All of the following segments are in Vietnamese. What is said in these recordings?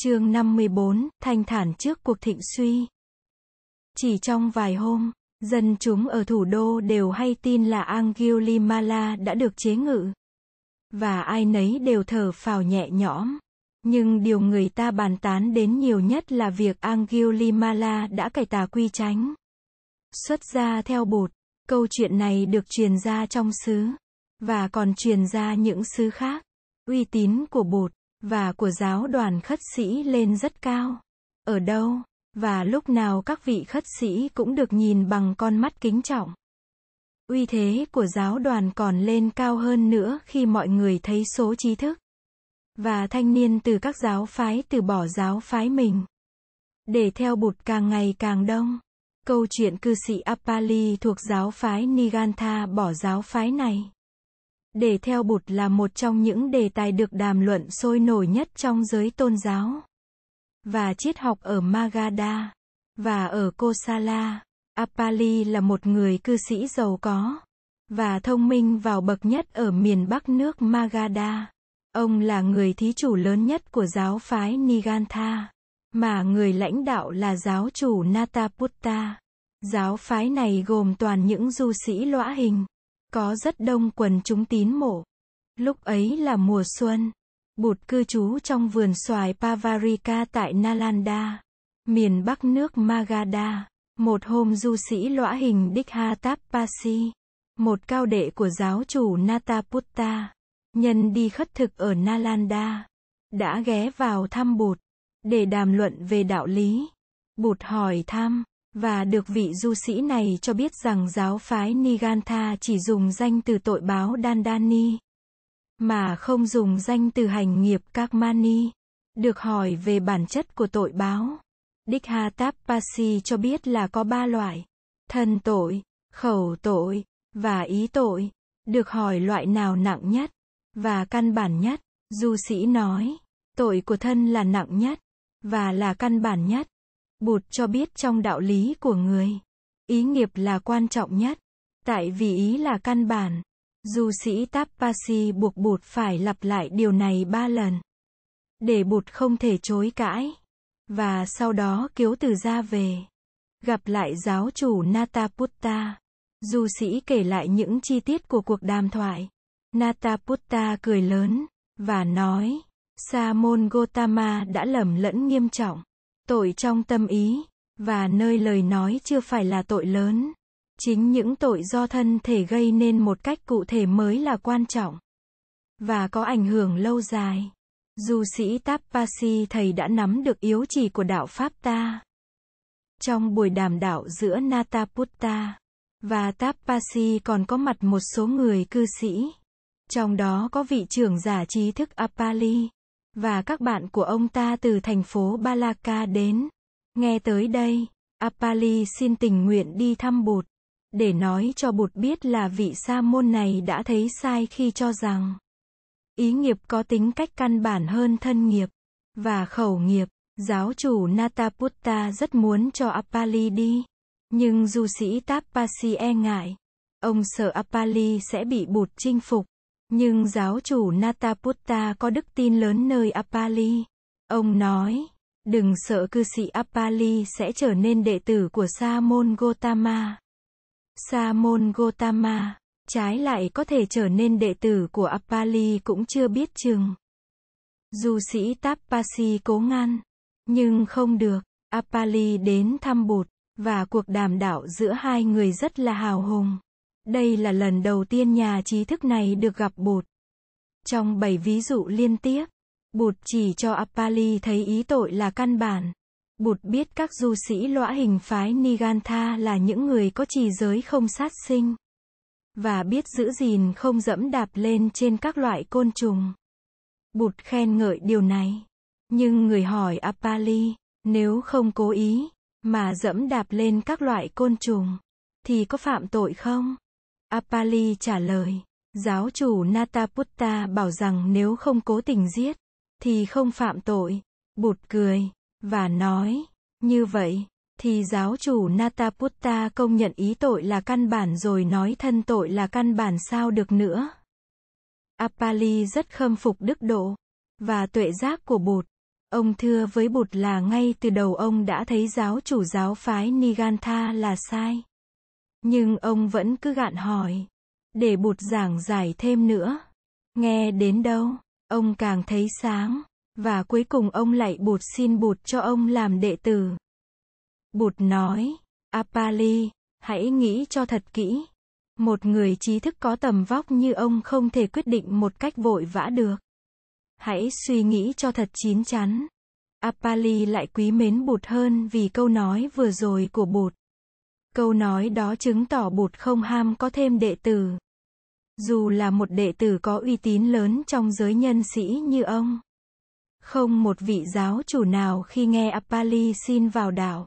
Chương 54, thanh thản trước cuộc thịnh suy. Chỉ trong vài hôm, dân chúng ở thủ đô đều hay tin là Angulimala đã được chế ngự. Và ai nấy đều thở phào nhẹ nhõm. Nhưng điều người ta bàn tán đến nhiều nhất là việc Angulimala đã cải tà quy tránh Xuất ra theo bột, câu chuyện này được truyền ra trong xứ, và còn truyền ra những xứ khác. Uy tín của bột, và của giáo đoàn khất sĩ lên rất cao. Ở đâu, và lúc nào các vị khất sĩ cũng được nhìn bằng con mắt kính trọng. Uy thế của giáo đoàn còn lên cao hơn nữa khi mọi người thấy số trí thức và thanh niên từ các giáo phái từ bỏ giáo phái mình để theo bụt càng ngày càng đông. Câu chuyện cư sĩ Apali thuộc giáo phái Nigantha bỏ giáo phái này để theo bụt là một trong những đề tài được đàm luận sôi nổi nhất trong giới tôn giáo và triết học ở Magadha và ở Kosala. Apali là một người cư sĩ giàu có và thông minh vào bậc nhất ở miền bắc nước Magadha. Ông là người thí chủ lớn nhất của giáo phái Nigantha, mà người lãnh đạo là giáo chủ Nataputta. Giáo phái này gồm toàn những du sĩ lõa hình có rất đông quần chúng tín mộ. Lúc ấy là mùa xuân. Bụt cư trú trong vườn xoài Pavarika tại Nalanda, miền bắc nước Magadha. Một hôm du sĩ lõa hình Dikha Tapasi, một cao đệ của giáo chủ Nataputta, nhân đi khất thực ở Nalanda, đã ghé vào thăm Bụt, để đàm luận về đạo lý. Bụt hỏi thăm, và được vị du sĩ này cho biết rằng giáo phái Nigantha chỉ dùng danh từ tội báo Dandani, mà không dùng danh từ hành nghiệp Kakmani. Được hỏi về bản chất của tội báo, Dikhatapasi cho biết là có ba loại, thân tội, khẩu tội, và ý tội. Được hỏi loại nào nặng nhất, và căn bản nhất, du sĩ nói, tội của thân là nặng nhất, và là căn bản nhất. Bụt cho biết trong đạo lý của người, ý nghiệp là quan trọng nhất, tại vì ý là căn bản. Du sĩ Tapasi buộc Bụt phải lặp lại điều này ba lần, để Bụt không thể chối cãi, và sau đó kiếu từ ra về. Gặp lại giáo chủ Nataputta, du sĩ kể lại những chi tiết của cuộc đàm thoại. Nataputta cười lớn, và nói, Sa môn Gotama đã lầm lẫn nghiêm trọng tội trong tâm ý, và nơi lời nói chưa phải là tội lớn. Chính những tội do thân thể gây nên một cách cụ thể mới là quan trọng và có ảnh hưởng lâu dài. Du sĩ Tapasi thầy đã nắm được yếu chỉ của đạo Pháp ta. Trong buổi đàm đạo giữa Nataputta và Tapasi còn có mặt một số người cư sĩ. Trong đó có vị trưởng giả trí thức Apali và các bạn của ông ta từ thành phố Balaka đến. Nghe tới đây, Apali xin tình nguyện đi thăm Bụt, để nói cho Bụt biết là vị sa môn này đã thấy sai khi cho rằng ý nghiệp có tính cách căn bản hơn thân nghiệp và khẩu nghiệp. Giáo chủ Nataputta rất muốn cho Apali đi, nhưng du sĩ Tapasi e ngại. Ông sợ Apali sẽ bị Bụt chinh phục. Nhưng giáo chủ Nataputta có đức tin lớn nơi Apali. Ông nói, đừng sợ cư sĩ Apali sẽ trở nên đệ tử của Sa môn Gotama. Sa môn Gotama, trái lại có thể trở nên đệ tử của Apali cũng chưa biết chừng. dù sĩ Tapasi cố ngăn, nhưng không được. Apali đến thăm Bụt, và cuộc đàm đạo giữa hai người rất là hào hùng. Đây là lần đầu tiên nhà trí thức này được gặp Bụt. Trong bảy ví dụ liên tiếp, Bụt chỉ cho Appali thấy ý tội là căn bản. Bụt biết các du sĩ lõa hình phái Nigantha là những người có trì giới không sát sinh. Và biết giữ gìn không dẫm đạp lên trên các loại côn trùng. Bụt khen ngợi điều này. Nhưng người hỏi Apali, nếu không cố ý, mà dẫm đạp lên các loại côn trùng, thì có phạm tội không? Apali trả lời, giáo chủ Nataputta bảo rằng nếu không cố tình giết, thì không phạm tội. Bụt cười, và nói, như vậy, thì giáo chủ Nataputta công nhận ý tội là căn bản rồi nói thân tội là căn bản sao được nữa. Apali rất khâm phục đức độ và tuệ giác của Bụt, Ông thưa với Bụt là ngay từ đầu ông đã thấy giáo chủ giáo phái Nigantha là sai. Nhưng ông vẫn cứ gạn hỏi. Để Bụt giảng giải thêm nữa. Nghe đến đâu, ông càng thấy sáng. Và cuối cùng ông lại Bụt xin Bụt cho ông làm đệ tử. Bụt nói, Apali, hãy nghĩ cho thật kỹ. Một người trí thức có tầm vóc như ông không thể quyết định một cách vội vã được. Hãy suy nghĩ cho thật chín chắn. Apali lại quý mến Bụt hơn vì câu nói vừa rồi của Bụt. Câu nói đó chứng tỏ Bụt không ham có thêm đệ tử. Dù là một đệ tử có uy tín lớn trong giới nhân sĩ như ông. Không một vị giáo chủ nào khi nghe appali xin vào đạo.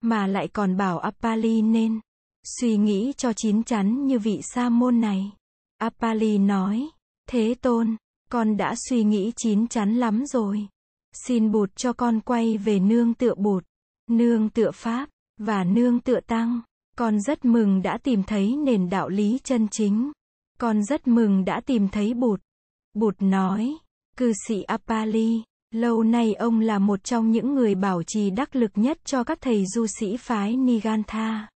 Mà lại còn bảo appali nên suy nghĩ cho chín chắn như vị sa môn này. appali nói, Thế Tôn, con đã suy nghĩ chín chắn lắm rồi. Xin bụt cho con quay về nương tựa bụt, nương tựa Pháp, và nương tựa Tăng. Con rất mừng đã tìm thấy nền đạo lý chân chính. Con rất mừng đã tìm thấy bụt. Bụt nói, cư sĩ Apali, lâu nay ông là một trong những người bảo trì đắc lực nhất cho các thầy du sĩ phái Nigantha.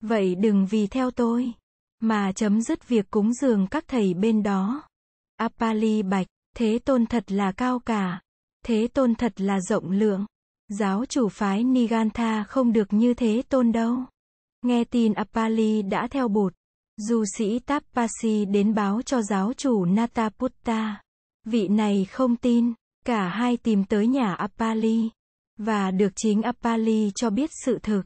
Vậy đừng vì theo tôi, mà chấm dứt việc cúng dường các thầy bên đó. Apali bạch, thế tôn thật là cao cả. Thế tôn thật là rộng lượng. Giáo chủ phái Nigantha không được như thế tôn đâu. Nghe tin Apali đã theo bụt. Du sĩ Tapasi đến báo cho giáo chủ Nataputta. Vị này không tin. Cả hai tìm tới nhà Apali. Và được chính Apali cho biết sự thực.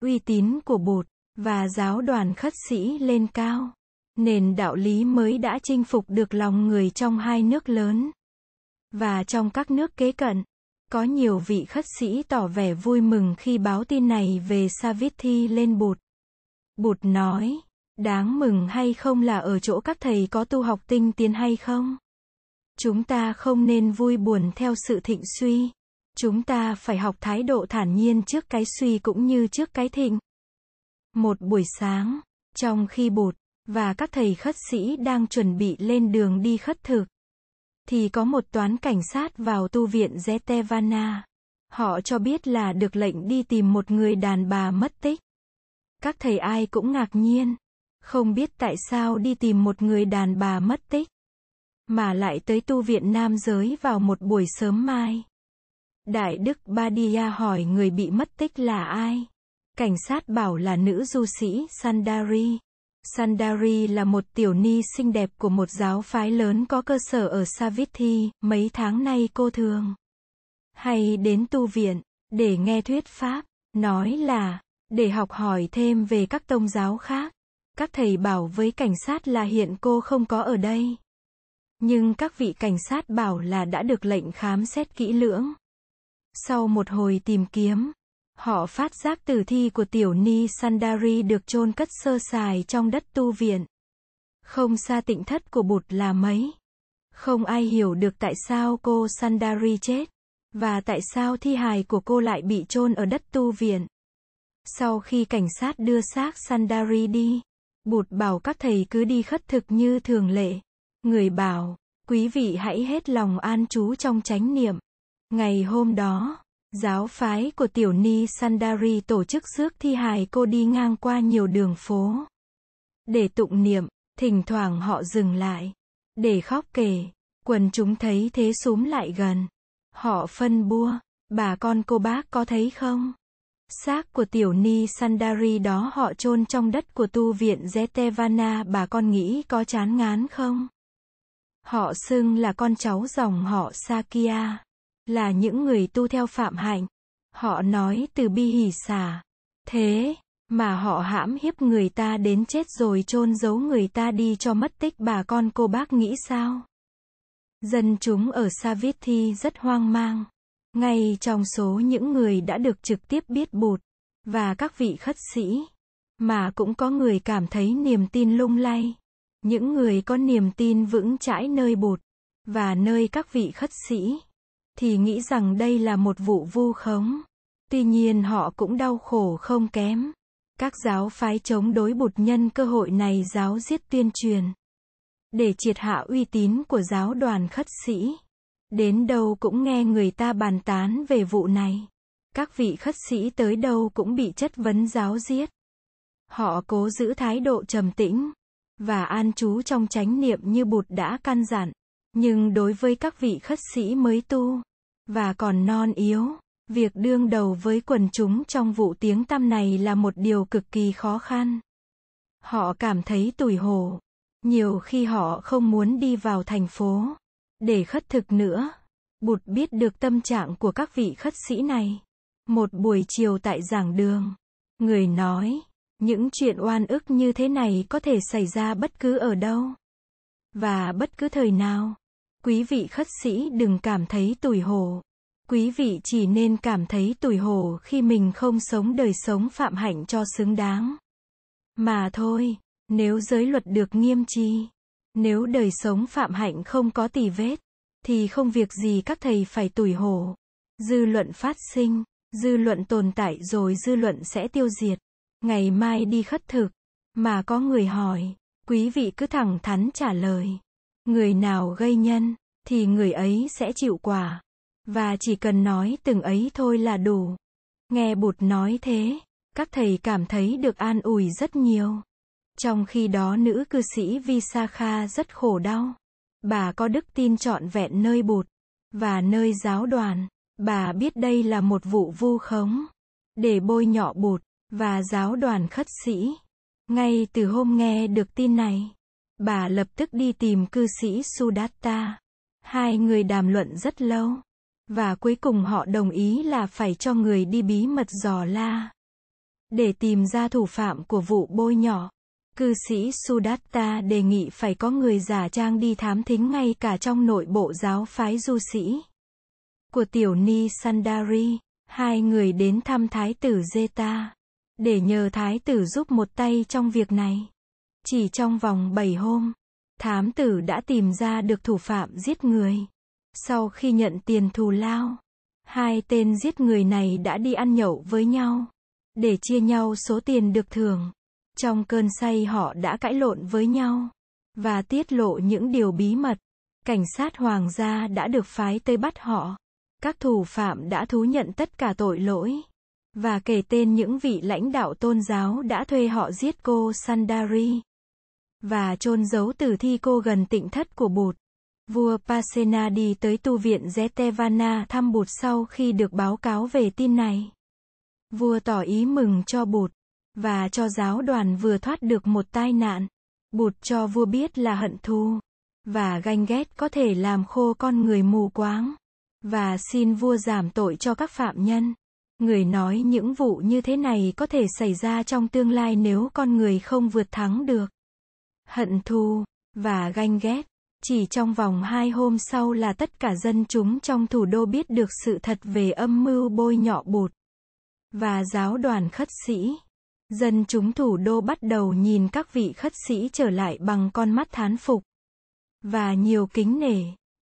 Uy tín của bụt. Và giáo đoàn khất sĩ lên cao. Nền đạo lý mới đã chinh phục được lòng người trong hai nước lớn. Và trong các nước kế cận, có nhiều vị khất sĩ tỏ vẻ vui mừng khi báo tin này về Savithi lên Bụt. Bụt nói, đáng mừng hay không là ở chỗ các thầy có tu học tinh tiến hay không? Chúng ta không nên vui buồn theo sự thịnh suy. Chúng ta phải học thái độ thản nhiên trước cái suy cũng như trước cái thịnh. Một buổi sáng, trong khi Bụt và các thầy khất sĩ đang chuẩn bị lên đường đi khất thực, thì có một toán cảnh sát vào tu viện Zetevana. Họ cho biết là được lệnh đi tìm một người đàn bà mất tích. Các thầy ai cũng ngạc nhiên, không biết tại sao đi tìm một người đàn bà mất tích, mà lại tới tu viện nam giới vào một buổi sớm mai. Đại đức Badia hỏi người bị mất tích là ai? Cảnh sát bảo là nữ du sĩ Sandari. Sandari là một tiểu ni xinh đẹp của một giáo phái lớn có cơ sở ở Savithi, mấy tháng nay cô thường hay đến tu viện, để nghe thuyết pháp, nói là, để học hỏi thêm về các tôn giáo khác. Các thầy bảo với cảnh sát là hiện cô không có ở đây. Nhưng các vị cảnh sát bảo là đã được lệnh khám xét kỹ lưỡng. Sau một hồi tìm kiếm, Họ phát giác tử thi của tiểu ni Sandari được chôn cất sơ sài trong đất tu viện. Không xa tịnh thất của bụt là mấy. Không ai hiểu được tại sao cô Sandari chết. Và tại sao thi hài của cô lại bị chôn ở đất tu viện. Sau khi cảnh sát đưa xác Sandari đi, bụt bảo các thầy cứ đi khất thực như thường lệ. Người bảo, quý vị hãy hết lòng an trú trong chánh niệm. Ngày hôm đó, Giáo phái của tiểu ni Sandari tổ chức rước thi hài cô đi ngang qua nhiều đường phố. Để tụng niệm, thỉnh thoảng họ dừng lại. Để khóc kể, quần chúng thấy thế súm lại gần. Họ phân bua, bà con cô bác có thấy không? Xác của tiểu ni Sandari đó họ chôn trong đất của tu viện Zetevana bà con nghĩ có chán ngán không? Họ xưng là con cháu dòng họ Sakya là những người tu theo phạm hạnh. Họ nói từ bi hỷ xả. Thế, mà họ hãm hiếp người ta đến chết rồi chôn giấu người ta đi cho mất tích bà con cô bác nghĩ sao? Dân chúng ở Savithi rất hoang mang. Ngay trong số những người đã được trực tiếp biết bụt, và các vị khất sĩ, mà cũng có người cảm thấy niềm tin lung lay. Những người có niềm tin vững chãi nơi bụt, và nơi các vị khất sĩ thì nghĩ rằng đây là một vụ vu khống. Tuy nhiên họ cũng đau khổ không kém. Các giáo phái chống đối bụt nhân cơ hội này giáo giết tuyên truyền. Để triệt hạ uy tín của giáo đoàn khất sĩ. Đến đâu cũng nghe người ta bàn tán về vụ này. Các vị khất sĩ tới đâu cũng bị chất vấn giáo giết. Họ cố giữ thái độ trầm tĩnh và an trú trong chánh niệm như Bụt đã căn dặn. Nhưng đối với các vị khất sĩ mới tu và còn non yếu, việc đương đầu với quần chúng trong vụ tiếng tăm này là một điều cực kỳ khó khăn. Họ cảm thấy tủi hổ. Nhiều khi họ không muốn đi vào thành phố để khất thực nữa. Bụt biết được tâm trạng của các vị khất sĩ này. Một buổi chiều tại giảng đường, người nói, những chuyện oan ức như thế này có thể xảy ra bất cứ ở đâu và bất cứ thời nào. Quý vị khất sĩ đừng cảm thấy tủi hổ. Quý vị chỉ nên cảm thấy tủi hổ khi mình không sống đời sống phạm hạnh cho xứng đáng. Mà thôi, nếu giới luật được nghiêm chi, nếu đời sống phạm hạnh không có tỳ vết, thì không việc gì các thầy phải tủi hổ. Dư luận phát sinh, dư luận tồn tại rồi dư luận sẽ tiêu diệt. Ngày mai đi khất thực, mà có người hỏi, quý vị cứ thẳng thắn trả lời. Người nào gây nhân, thì người ấy sẽ chịu quả. Và chỉ cần nói từng ấy thôi là đủ. Nghe Bụt nói thế, các thầy cảm thấy được an ủi rất nhiều. Trong khi đó nữ cư sĩ Visakha rất khổ đau. Bà có đức tin trọn vẹn nơi Bụt và nơi giáo đoàn. Bà biết đây là một vụ vu khống để bôi nhọ Bụt và giáo đoàn khất sĩ. Ngay từ hôm nghe được tin này, bà lập tức đi tìm cư sĩ Sudatta. Hai người đàm luận rất lâu. Và cuối cùng họ đồng ý là phải cho người đi bí mật dò la. Để tìm ra thủ phạm của vụ bôi nhỏ. Cư sĩ Sudatta đề nghị phải có người giả trang đi thám thính ngay cả trong nội bộ giáo phái du sĩ. Của tiểu ni Sandari, hai người đến thăm thái tử Zeta. Để nhờ thái tử giúp một tay trong việc này. Chỉ trong vòng 7 hôm, thám tử đã tìm ra được thủ phạm giết người. Sau khi nhận tiền thù lao, hai tên giết người này đã đi ăn nhậu với nhau, để chia nhau số tiền được thưởng. Trong cơn say họ đã cãi lộn với nhau, và tiết lộ những điều bí mật. Cảnh sát hoàng gia đã được phái tới bắt họ. Các thủ phạm đã thú nhận tất cả tội lỗi. Và kể tên những vị lãnh đạo tôn giáo đã thuê họ giết cô Sandari. Và chôn giấu tử thi cô gần tịnh thất của Bụt. Vua Pasena đi tới tu viện Zetevana thăm Bụt sau khi được báo cáo về tin này. Vua tỏ ý mừng cho Bụt, và cho giáo đoàn vừa thoát được một tai nạn. Bụt cho vua biết là hận thù, và ganh ghét có thể làm khô con người mù quáng, và xin vua giảm tội cho các phạm nhân. Người nói những vụ như thế này có thể xảy ra trong tương lai nếu con người không vượt thắng được. Hận thù, và ganh ghét. Chỉ trong vòng hai hôm sau là tất cả dân chúng trong thủ đô biết được sự thật về âm mưu bôi nhọ bụt. Và giáo đoàn khất sĩ. Dân chúng thủ đô bắt đầu nhìn các vị khất sĩ trở lại bằng con mắt thán phục. Và nhiều kính nể.